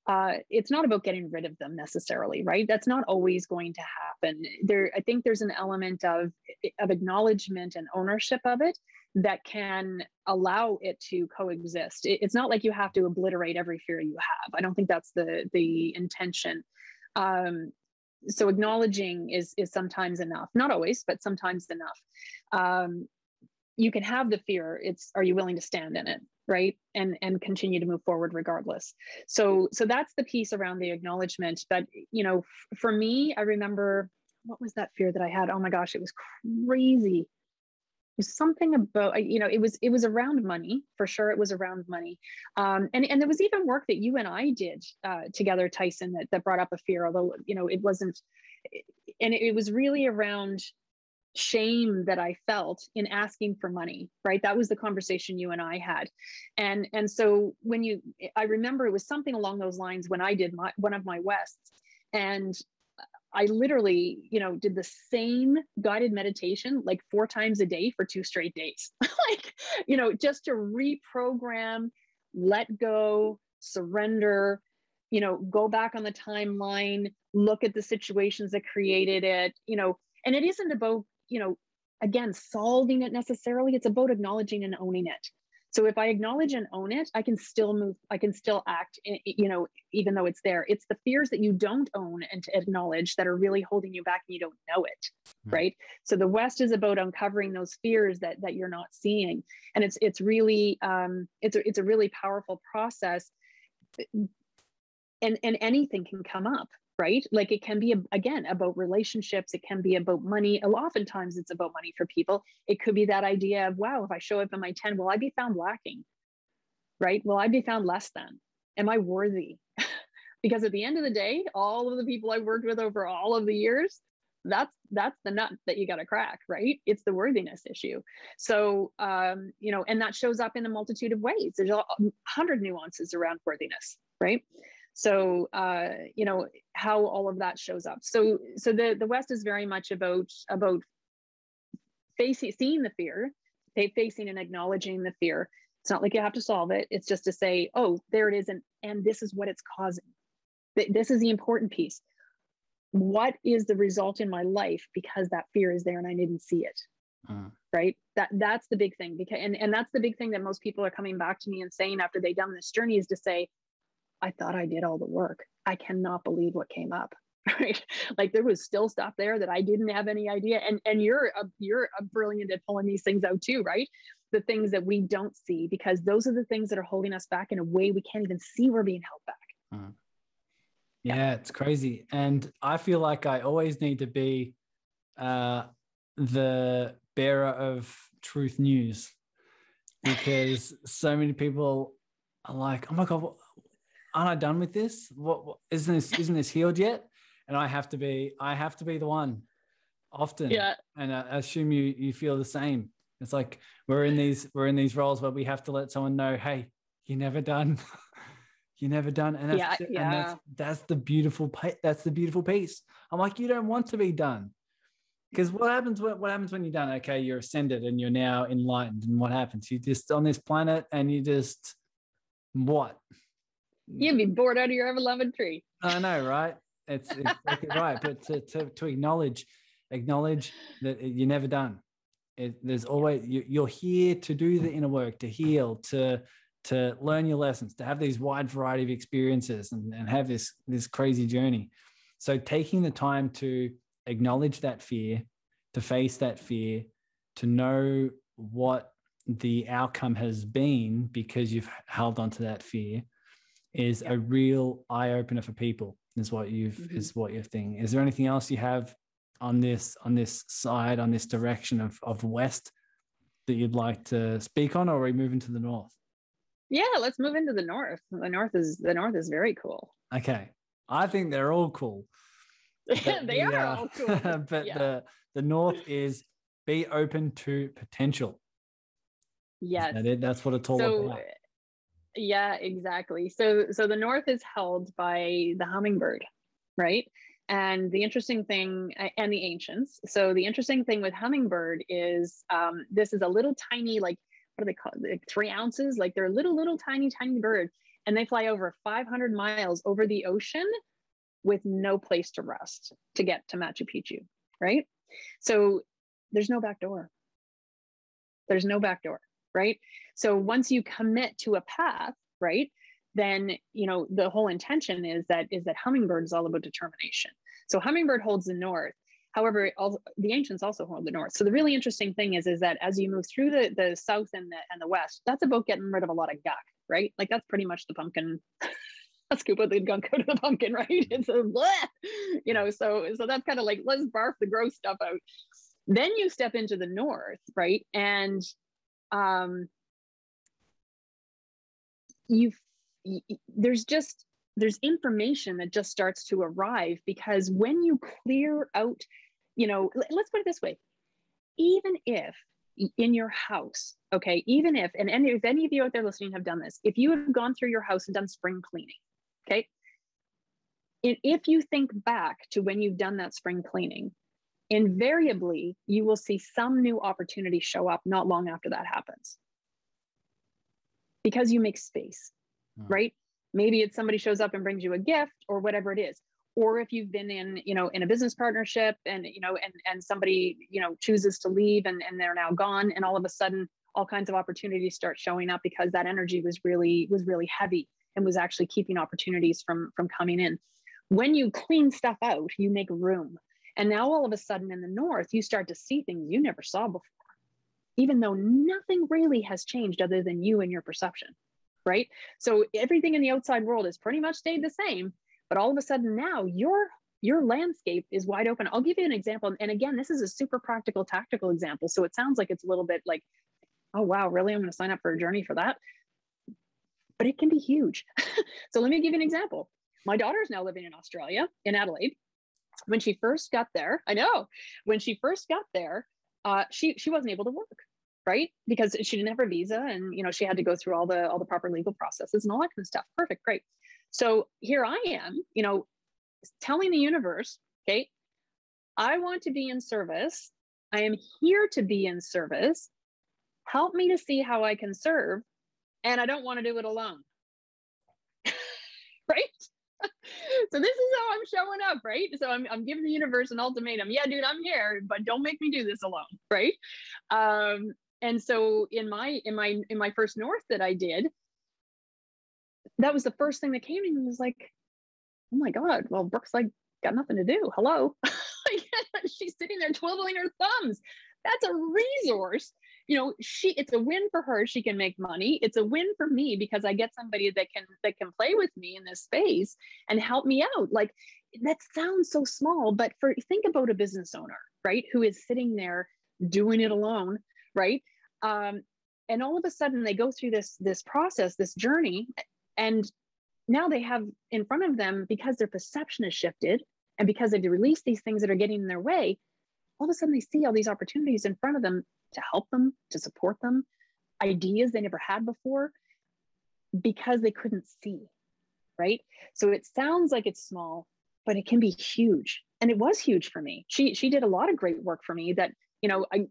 Speaker 2: uh, it's not about getting rid of them necessarily, right? That's not always going to happen. There, I think there's an element of of acknowledgement and ownership of it that can allow it to coexist. It, it's not like you have to obliterate every fear you have. I don't think that's the the intention. Um, so acknowledging is is sometimes enough, not always, but sometimes enough. Um, you can have the fear. It's are you willing to stand in it? right and and continue to move forward regardless so so that's the piece around the acknowledgement but you know f- for me i remember what was that fear that i had oh my gosh it was crazy was something about you know it was it was around money for sure it was around money um, and and there was even work that you and i did uh, together tyson that, that brought up a fear although you know it wasn't and it was really around shame that I felt in asking for money, right? That was the conversation you and I had. And and so when you I remember it was something along those lines when I did my one of my wests and I literally, you know, did the same guided meditation like four times a day for two straight days. like, you know, just to reprogram, let go, surrender, you know, go back on the timeline, look at the situations that created it, you know, and it isn't about you know, again, solving it necessarily. It's about acknowledging and owning it. So if I acknowledge and own it, I can still move, I can still act, you know, even though it's there. It's the fears that you don't own and to acknowledge that are really holding you back and you don't know it. Mm-hmm. Right. So the West is about uncovering those fears that that you're not seeing. And it's it's really um it's a it's a really powerful process. And and anything can come up right? Like it can be, again, about relationships. It can be about money. Oftentimes it's about money for people. It could be that idea of, wow, if I show up in my 10, will I be found lacking? Right? Will I be found less than? Am I worthy? because at the end of the day, all of the people I've worked with over all of the years, that's that's the nut that you got to crack right it's the worthiness issue so um you know and that shows up in a multitude of ways there's a hundred nuances around worthiness right so uh, you know how all of that shows up. So so the the west is very much about about facing seeing the fear they facing and acknowledging the fear. It's not like you have to solve it. It's just to say oh there it is and and this is what it's causing. This is the important piece. What is the result in my life because that fear is there and i didn't see it? Uh. right? That that's the big thing because and, and that's the big thing that most people are coming back to me and saying after they've done this journey is to say I thought I did all the work. I cannot believe what came up. Right. Like there was still stuff there that I didn't have any idea. And and you're a you're a brilliant at pulling these things out too, right? The things that we don't see, because those are the things that are holding us back in a way we can't even see we're being held back.
Speaker 1: Uh, yeah, yeah, it's crazy. And I feel like I always need to be uh the bearer of truth news because so many people are like, oh my God, aren't I done with this? What, what isn't this isn't this healed yet? And I have to be I have to be the one often.
Speaker 2: Yeah.
Speaker 1: And I assume you you feel the same. It's like we're in these we're in these roles where we have to let someone know, hey, you're never done. you're never done. And that's yeah, yeah. and that's that's the beautiful that's the beautiful piece. I'm like, you don't want to be done. Because what happens what, what happens when you're done? Okay, you're ascended and you're now enlightened. And what happens? You're just on this planet and you just what?
Speaker 2: You'd be bored out of your ever loving tree.
Speaker 1: I know, right? It's exactly right. But to, to, to acknowledge, acknowledge that you're never done. It, there's always you, are here to do the inner work, to heal, to to learn your lessons, to have these wide variety of experiences, and, and have this this crazy journey. So taking the time to acknowledge that fear, to face that fear, to know what the outcome has been because you've held on to that fear is
Speaker 2: Yeah.
Speaker 1: a real eye opener for people. Is what you've
Speaker 2: Mhm.
Speaker 1: is what you're thinking. Is there anything else you have on this on this side on this direction of of west that you'd like to speak on, or are we moving to the north?
Speaker 2: Yeah, let's move into the north. The north is the north is very cool.
Speaker 1: Okay, I think they're all cool.
Speaker 2: they
Speaker 1: the,
Speaker 2: are
Speaker 1: uh,
Speaker 2: all cool.
Speaker 1: but
Speaker 2: Yeah.
Speaker 1: the the north is be open to potential.
Speaker 2: Yes.
Speaker 1: that? That's what it's all
Speaker 2: so
Speaker 1: about.
Speaker 2: Yeah exactly. So so the north is held by the hummingbird right? And the interesting thing and the ancients. So the interesting thing with hummingbird is um, this is a little tiny like what do they call like three ounces? Like they're a little little tiny tiny bird and they fly over 500 miles over the ocean with no place to rest to get to machu picchu right? So there's no back door. There's no back door right? So once you commit to a path right then you know the whole intention is that is that hummingbird is all about determination. So hummingbird holds the north. However also, the ancients also hold the north. So the really interesting thing is is that as you move through the the south and the and the west that's about getting rid of a lot of gunk right? Like that's pretty much the pumpkin scoop of the gunk out of the pumpkin right? It's a bleh, you know so so that's kind of like let's barf the gross stuff out. Then you step into the north right? And um you there's just there's information that just starts to arrive because when you clear out you know let's put it this way. Even if in your house okay even if and any, if any of you out there listening have done this if you have gone through your house and done spring cleaning okay? And if you think back to when you've done that spring cleaning invariably you will see some new opportunity show up not long after that happens. Because you make space
Speaker 1: Hmm.
Speaker 2: right? Maybe it's somebody shows up and brings you a gift or whatever it is. Or if you've been in you know in a business partnership and you know and and somebody you know chooses to leave and and they're now gone and all of a sudden all kinds of opportunities start showing up because that energy was really was really heavy and was actually keeping opportunities from from coming in. When you clean stuff out you make room and now all of a sudden in the north you start to see things you never saw before even though nothing really has changed other than you and your perception right? So everything in the outside world has pretty much stayed the same but all of a sudden now your your landscape is wide open. I'll give you an example and again this is a super practical tactical example so it sounds like it's a little bit like oh wow really? I'm going to sign up for a journey for that? But it can be huge. So let me give you an example. My daughter's now living in australia in adelaide when she first got there i know when she first got there uh, she she wasn't able to work right? Because she didn't have her visa and you know she had to go through all the all the proper legal processes and all that kind of stuff. Perfect great. So here i am you know telling the universe okay i want to be in service. I am here to be in service. Help me to see how i can serve and i don't want to do it alone. Right so this is how i'm showing up right? So I'm, I'm giving the universe an ultimatum. Yeah dude i'm here but don't make me do this alone right? Um and so in my in my in my first north that i did that was the first thing that came to me was like oh my god well brooke's like got nothing to do. Hello. She's sitting there twiddling her thumbs. That's a resource you know she it's a win for her she can make money. It's a win for me because i get somebody that can that can play with me in this space and help me out. Like that sounds so small but for think about a business owner right who is sitting there doing it alone right? Um, and all of a sudden they go through this this process this journey and now they have in front of them because their perception has shifted and because they've released these things that are getting in their way all of a sudden they see all these opportunities in front of them to help them to support them ideas they never had before because they couldn't see right? So it sounds like it's small but it can be huge. And it was huge for me. She she did a lot of great work for me that you know i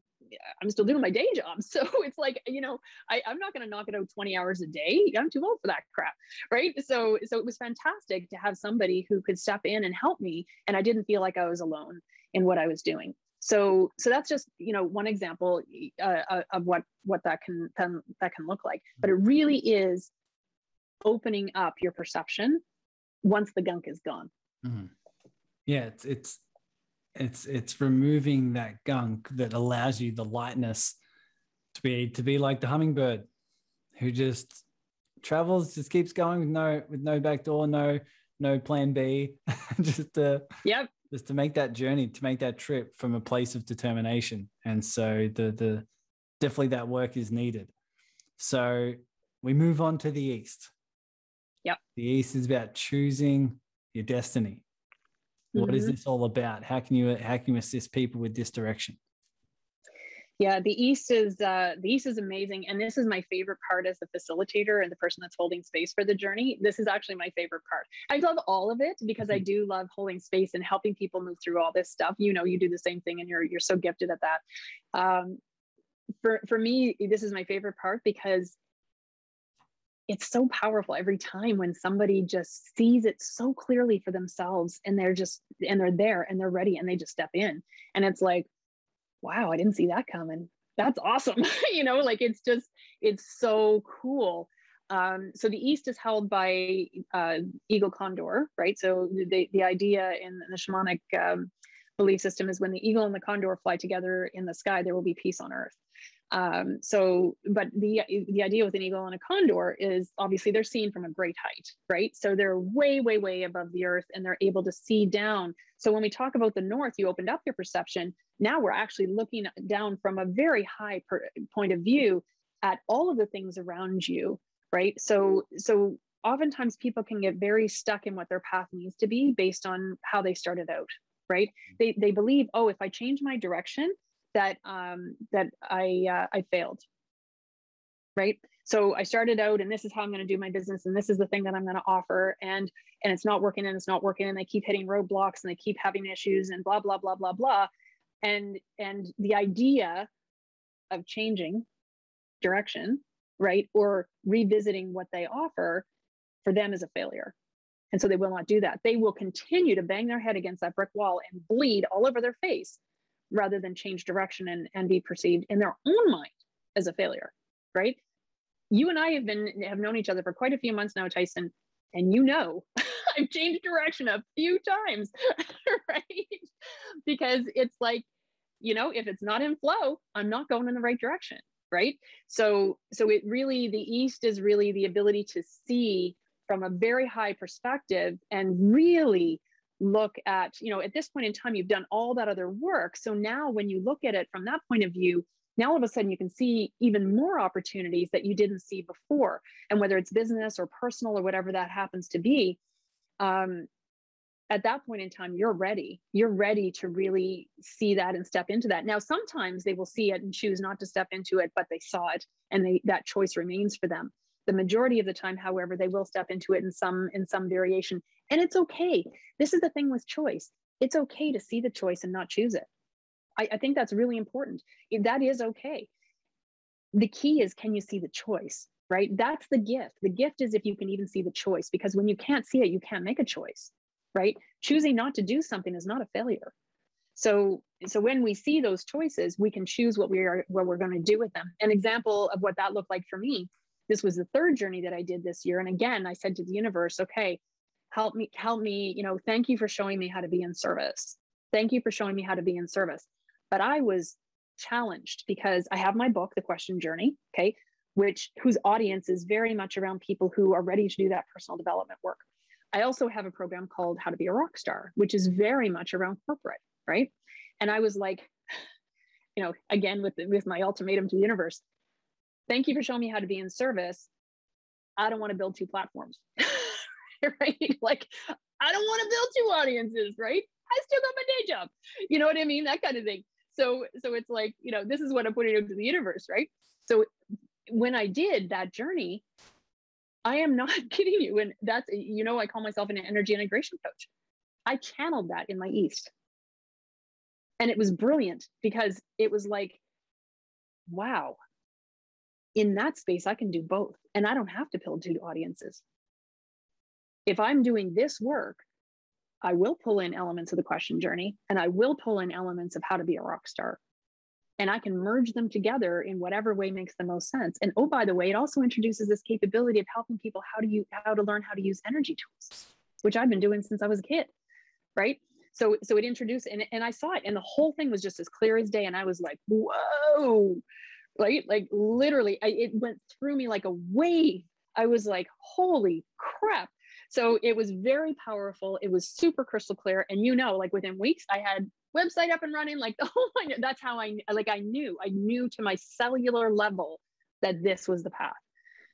Speaker 2: i'm still doing my day job. So it's like you know I, i'm not going to knock it out 20 hours a day. I'm too old for that crap right? So so it was fantastic to have somebody who could step in and help me and i didn't feel like i was alone in what i was doing so so that's just you know one example uh, of what what that can, can that can look like. But it really is opening up your perception once the gunk is gone.
Speaker 1: Mhm. Yeah, it's it's it's it's removing that gunk that allows you the lightness to be to be like the hummingbird who just travels just keeps going with no with no back door, no no plan B, just uh
Speaker 2: yep,
Speaker 1: just to make that journey, to make that trip from a place of determination. And so the the definitely that work is needed. So we move on to the east.
Speaker 2: Yep.
Speaker 1: The east is about choosing your destiny. What mm-hmm. is this all about? How can you how can you assist people with this direction?
Speaker 2: Yeah, the East is uh, the East is amazing, and this is my favorite part as the facilitator and the person that's holding space for the journey. This is actually my favorite part. I love all of it because I mm-hmm. do love holding space and helping people move through all this stuff. You know, you do the same thing, and you're you're so gifted at that. Um, for for me, this is my favorite part because it's so powerful every time when somebody just sees it so clearly for themselves and they're just and they're there and they're ready and they just step in and it's like wow i didn't see that coming. That's awesome. You know like it's just it's so cool. Um, so the east is held by uh, eagle condor right? So the, the idea in the shamanic um, belief system is when the eagle and the condor fly together in the sky there will be peace on earth um, so, but the the idea with an eagle and a condor is obviously they're seen from a great height, right? So they're way, way, way above the earth, and they're able to see down. So when we talk about the north, you opened up your perception. Now we're actually looking down from a very high per, point of view at all of the things around you, right? So, so oftentimes people can get very stuck in what their path needs to be based on how they started out, right? They they believe, oh, if I change my direction, that um, that I uh, I failed. Right. So I started out, and this is how I'm going to do my business, and this is the thing that I'm going to offer, and and it's not working, and it's not working, and they keep hitting roadblocks, and they keep having issues, and blah blah blah blah blah, and and the idea of changing direction, right, or revisiting what they offer, for them is a failure. And so they will not do that. They will continue to bang their head against that brick wall and bleed all over their face rather than change direction and, and be perceived in their own mind as a failure, right? You and I have been have known each other for quite a few months now, Tyson, and you know I've changed direction a few times, right? Because it's like, you know, if it's not in flow, I'm not going in the right direction, right? So so it really the east is really the ability to see from a very high perspective and really look at, you know, at this point in time, you've done all that other work. So now when you look at it from that point of view, now all of a sudden you can see even more opportunities that you didn't see before. And whether it's business or personal or whatever that happens to be, um, at that point in time, you're ready. You're ready to really see that and step into that. Now, sometimes they will see it and choose not to step into it, but they saw it and they, that choice remains for them. The majority of the time, however, they will step into it in some in some variation, and it's okay. This is the thing with choice. It's okay to see the choice and not choose it. I, I think that's really important. That is okay. The key is can you see the choice, right? That's the gift. The gift is if you can even see the choice, because when you can't see it, you can't make a choice, right? Choosing not to do something is not a failure. So, so when we see those choices, we can choose what we are what we're going to do with them. An example of what that looked like for me this was the third journey that I did this year. And again, I said to the universe, okay, help me, help me, you know, thank you for showing me how to be in service. Thank you for showing me how to be in service. But I was challenged because I have my book, The Question Journey, okay, which whose audience is very much around people who are ready to do that personal development work. I also have a program called How to Be a Rock Star, which is very much around corporate, right? And I was like, you know, again with with my ultimatum to the universe, thank you for showing me how to be in service. I don't want to build two platforms, right? Like, I don't want to build two audiences, right? I still got my day job. You know what I mean? That kind of thing. So, so it's like, you know, this is what I'm putting into the universe, right? So when I did that journey, I am not kidding you. And that's, you know, I call myself an energy integration coach. I channeled that in my East. And it was brilliant because it was like, wow, in that space, I can do both. And I don't have to build two audiences. If I'm doing this work, I will pull in elements of the question journey and I will pull in elements of how to be a rock star. And I can merge them together in whatever way makes the most sense. And oh, by the way, it also introduces this capability of helping people how to you how to learn how to use energy tools, which I've been doing since I was a kid. Right. So so it introduced and, and I saw it and the whole thing was just as clear as day. And I was like, whoa, right? Like literally, I, it went through me like a wave. I was like, holy crap. So it was very powerful. It was super crystal clear. And you know, like within weeks, I had website up and running, like the whole That's how I like I knew, I knew to my cellular level that this was the path.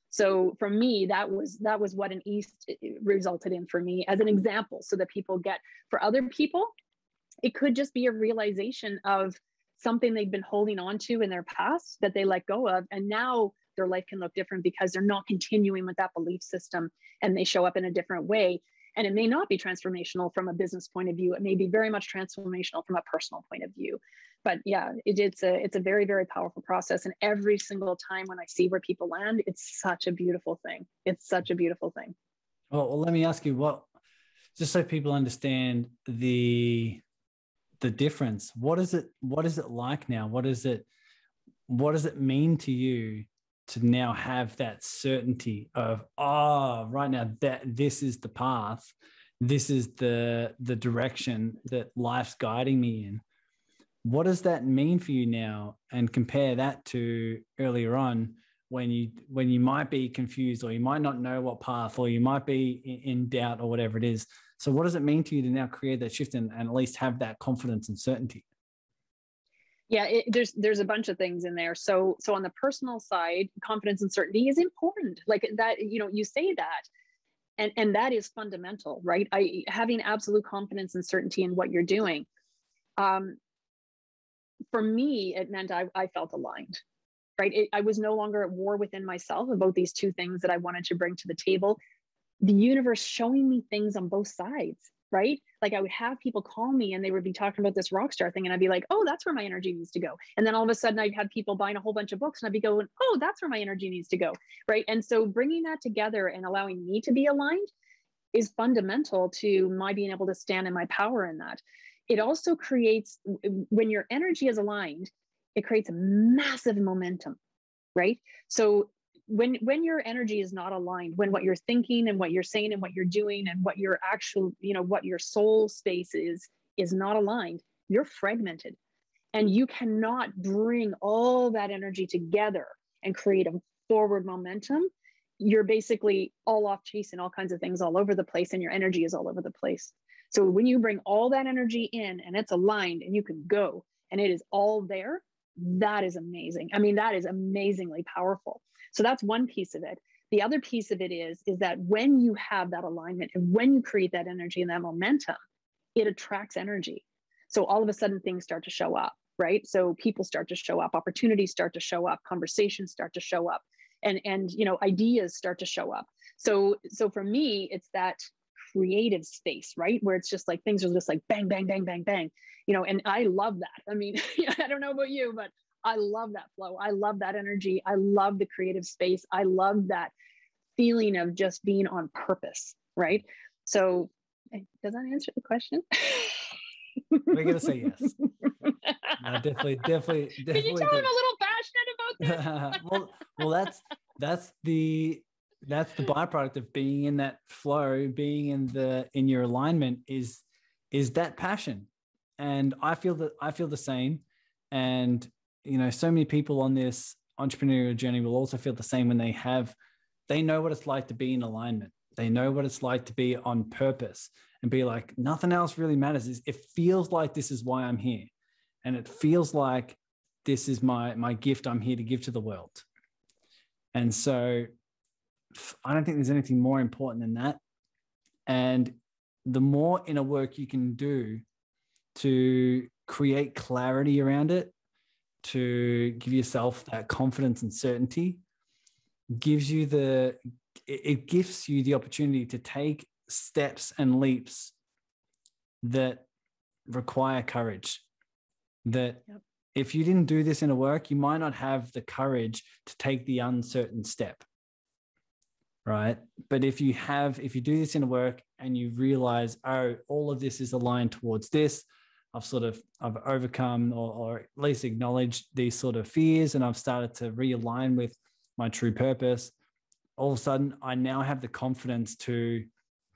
Speaker 2: So for me, that was that was what an East resulted in for me as an example, so that people get for other people, it could just be a realization of something they've been holding on to in their past that they let go of. And now their life can look different because they're not continuing with that belief system and they show up in a different way. And it may not be transformational from a business point of view. It may be very much transformational from a personal point of view. But yeah, it, it's a it's a very very powerful process. And every single time when I see where people land, it's such a beautiful thing. It's such a beautiful thing.
Speaker 1: Well, well let me ask you what, just so people understand the the difference? What is it what is it like now? What is it what does it mean to you to now have that certainty of oh right now that this is the path. This is the the direction that life's guiding me in. What does that mean for you now? And compare that to earlier on when you when you might be confused or you might not know what path or you might be in doubt or whatever it is so what does it mean to you to now create that shift and, and at least have that confidence and certainty?
Speaker 2: Yeah, it, there's there's a bunch of things in there. So so on the personal side, confidence and certainty is important. Like that, you know, you say that, and and that is fundamental, right? I having absolute confidence and certainty in what you're doing. Um, for me, it meant I, I felt aligned, right? It, I was no longer at war within myself about these two things that I wanted to bring to the table the universe showing me things on both sides right? Like i would have people call me and they would be talking about this rock star thing and i'd be like oh that's where my energy needs to go. And then all of a sudden i'd have people buying a whole bunch of books and i'd be going oh that's where my energy needs to go right? And so bringing that together and allowing me to be aligned is fundamental to my being able to stand in my power in that. It also creates when your energy is aligned it creates a massive momentum right? So when when your energy is not aligned when what you're thinking and what you're saying and what you're doing and what your actual you know what your soul space is is not aligned you're fragmented. And you cannot bring all that energy together and create a forward momentum. You're basically all off chasing all kinds of things all over the place and your energy is all over the place. So when you bring all that energy in and it's aligned and you can go and it is all there that is amazing. I mean that is amazingly powerful so that's one piece of it. The other piece of it is is that when you have that alignment and when you create that energy and that momentum, it attracts energy. So all of a sudden things start to show up, right? So people start to show up, opportunities start to show up, conversations start to show up, and and you know ideas start to show up. So so for me, it's that creative space, right? Where it's just like things are just like bang, bang, bang, bang, bang, you know, and I love that. I mean, I don't know about you, but I love that flow. I love that energy. I love the creative space. I love that feeling of just being on purpose, right? So, eh, does that answer the question?
Speaker 1: We're gonna say yes. No, definitely, definitely, definitely. Can
Speaker 2: you tell I'm a little passionate
Speaker 1: about this? well, well, that's that's the that's the byproduct of being in that flow, being in the in your alignment is is that passion, and I feel that I feel the same, and you know, so many people on this entrepreneurial journey will also feel the same when they have, they know what it's like to be in alignment. They know what it's like to be on purpose and be like, nothing else really matters. It feels like this is why I'm here. And it feels like this is my, my gift I'm here to give to the world. And so I don't think there's anything more important than that. And the more inner work you can do to create clarity around it, to give yourself that confidence and certainty gives you the it gives you the opportunity to take steps and leaps that require courage that yep. if you didn't do this in a work you might not have the courage to take the uncertain step right but if you have if you do this in a work and you realize oh all of this is aligned towards this I've sort of I've overcome or, or, at least acknowledged these sort of fears and I've started to realign with my true purpose. All of a sudden, I now have the confidence to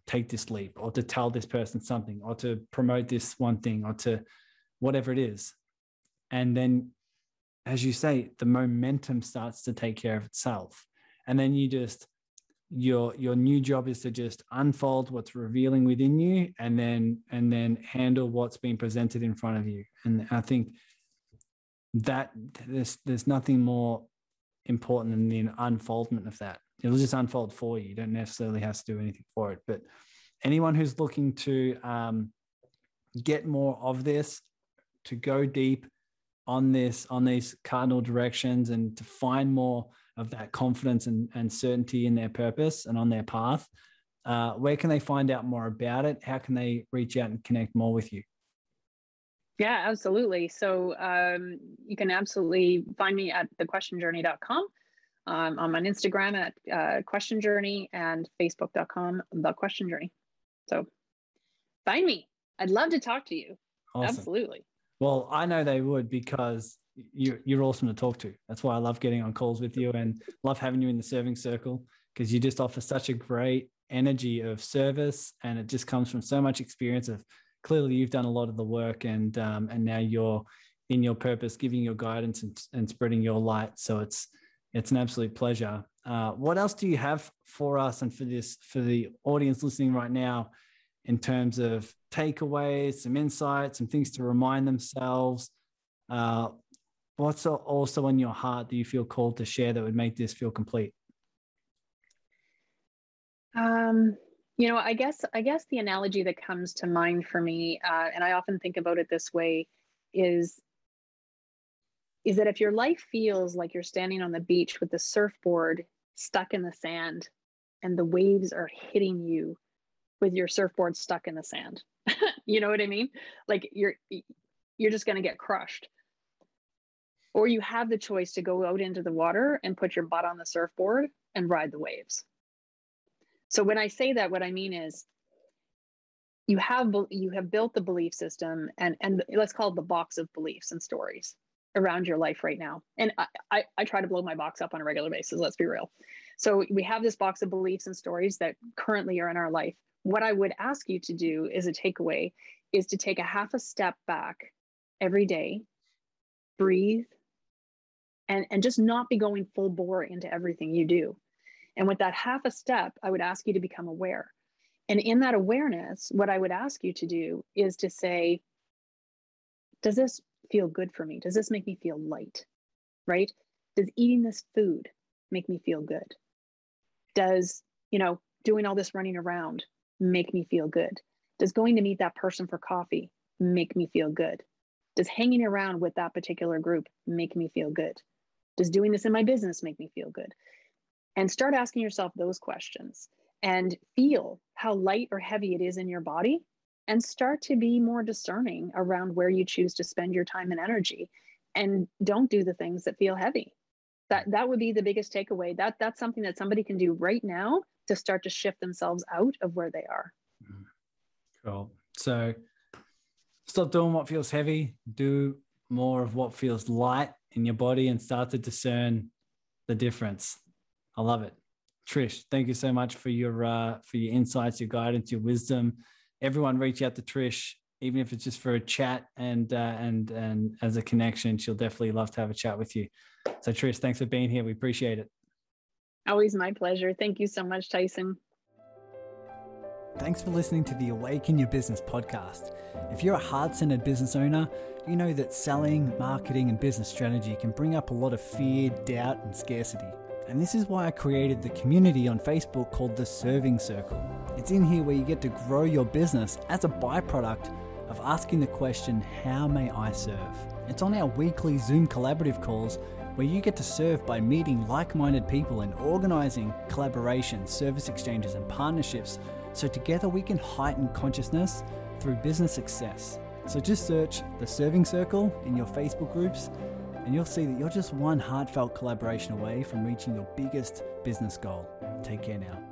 Speaker 1: take this leap or to tell this person something or to promote this one thing or to whatever it is. And then, as you say, the momentum starts to take care of itself. And then you just your your new job is to just unfold what's revealing within you and then and then handle what's being presented in front of you. And i think that there's there's nothing more important than the unfoldment of that. It'll just unfold for you. You don't necessarily have to do anything for it. But anyone who's looking to um, get more of this to go deep on this on these cardinal directions and to find more of that confidence and, and certainty in their purpose and on their path uh, where can they find out more about it? How can they reach out and connect more with you?
Speaker 2: Yeah absolutely. So um, you can absolutely find me at thequestionjourney.com um, i'm on instagram at uh, question journey and facebook.com the question journey so find me. I'd love to talk to you. Awesome. absolutely.
Speaker 1: Well, I know they would because you're, you're awesome to talk to. That's why I love getting on calls with you and love having you in the serving circle because you just offer such a great energy of service and it just comes from so much experience of clearly you've done a lot of the work and um, and now you're in your purpose giving your guidance and, and spreading your light so it's it's an absolute pleasure uh, what else do you have for us and for this for the audience listening right now in terms of takeaways, some insights, some things to remind themselves? Uh, what's also in your heart that you feel called to share that would make this feel complete?
Speaker 2: Um, you know, I guess I guess the analogy that comes to mind for me, uh, and I often think about it this way, is is that if your life feels like you're standing on the beach with the surfboard stuck in the sand and the waves are hitting you with your surfboard stuck in the sand. you know what I mean? Like you're you're just going to get crushed. Or you have the choice to go out into the water and put your butt on the surfboard and ride the waves. So when I say that what I mean is you have you have built the belief system and and let's call it the box of beliefs and stories around your life right now. And I, I, I try to blow my box up on a regular basis, let's be real. So we have this box of beliefs and stories that currently are in our life what I would ask you to do is a takeaway is to take a half a step back every day, breathe, and, and just not be going full bore into everything you do. And with that half a step, I would ask you to become aware. And in that awareness, what I would ask you to do is to say, Does this feel good for me? Does this make me feel light? Right? Does eating this food make me feel good? Does, you know, doing all this running around make me feel good? Does going to meet that person for coffee make me feel good? Does hanging around with that particular group make me feel good? Does doing this in my business make me feel good? And start asking yourself those questions and feel how light or heavy it is in your body and start to be more discerning around where you choose to spend your time and energy and don't do the things that feel heavy that that would be the biggest takeaway that that's something that somebody can do right now to start to shift themselves out of where they are. Mm-hmm.
Speaker 1: Cool. So stop doing what feels heavy, do more of what feels light in your body and start to discern the difference. I love it. Trish, thank you so much for your uh, for your insights, your guidance, your wisdom. Everyone reach out to Trish, even if it's just for a chat and uh, and and as a connection. She'll definitely love to have a chat with you. So Trish, thanks for being here. We appreciate it.
Speaker 2: Always my pleasure. Thank you so much, Tyson.
Speaker 1: Thanks for listening to the Awaken Your Business podcast. If you're a heart centered business owner, you know that selling, marketing, and business strategy can bring up a lot of fear, doubt, and scarcity. And this is why I created the community on Facebook called the Serving Circle. It's in here where you get to grow your business as a byproduct of asking the question, How may I serve? It's on our weekly Zoom collaborative calls where you get to serve by meeting like minded people and organizing collaborations, service exchanges, and partnerships so together we can heighten consciousness through business success. So just search the Serving Circle in your Facebook groups and you'll see that you're just one heartfelt collaboration away from reaching your biggest business goal. Take care now.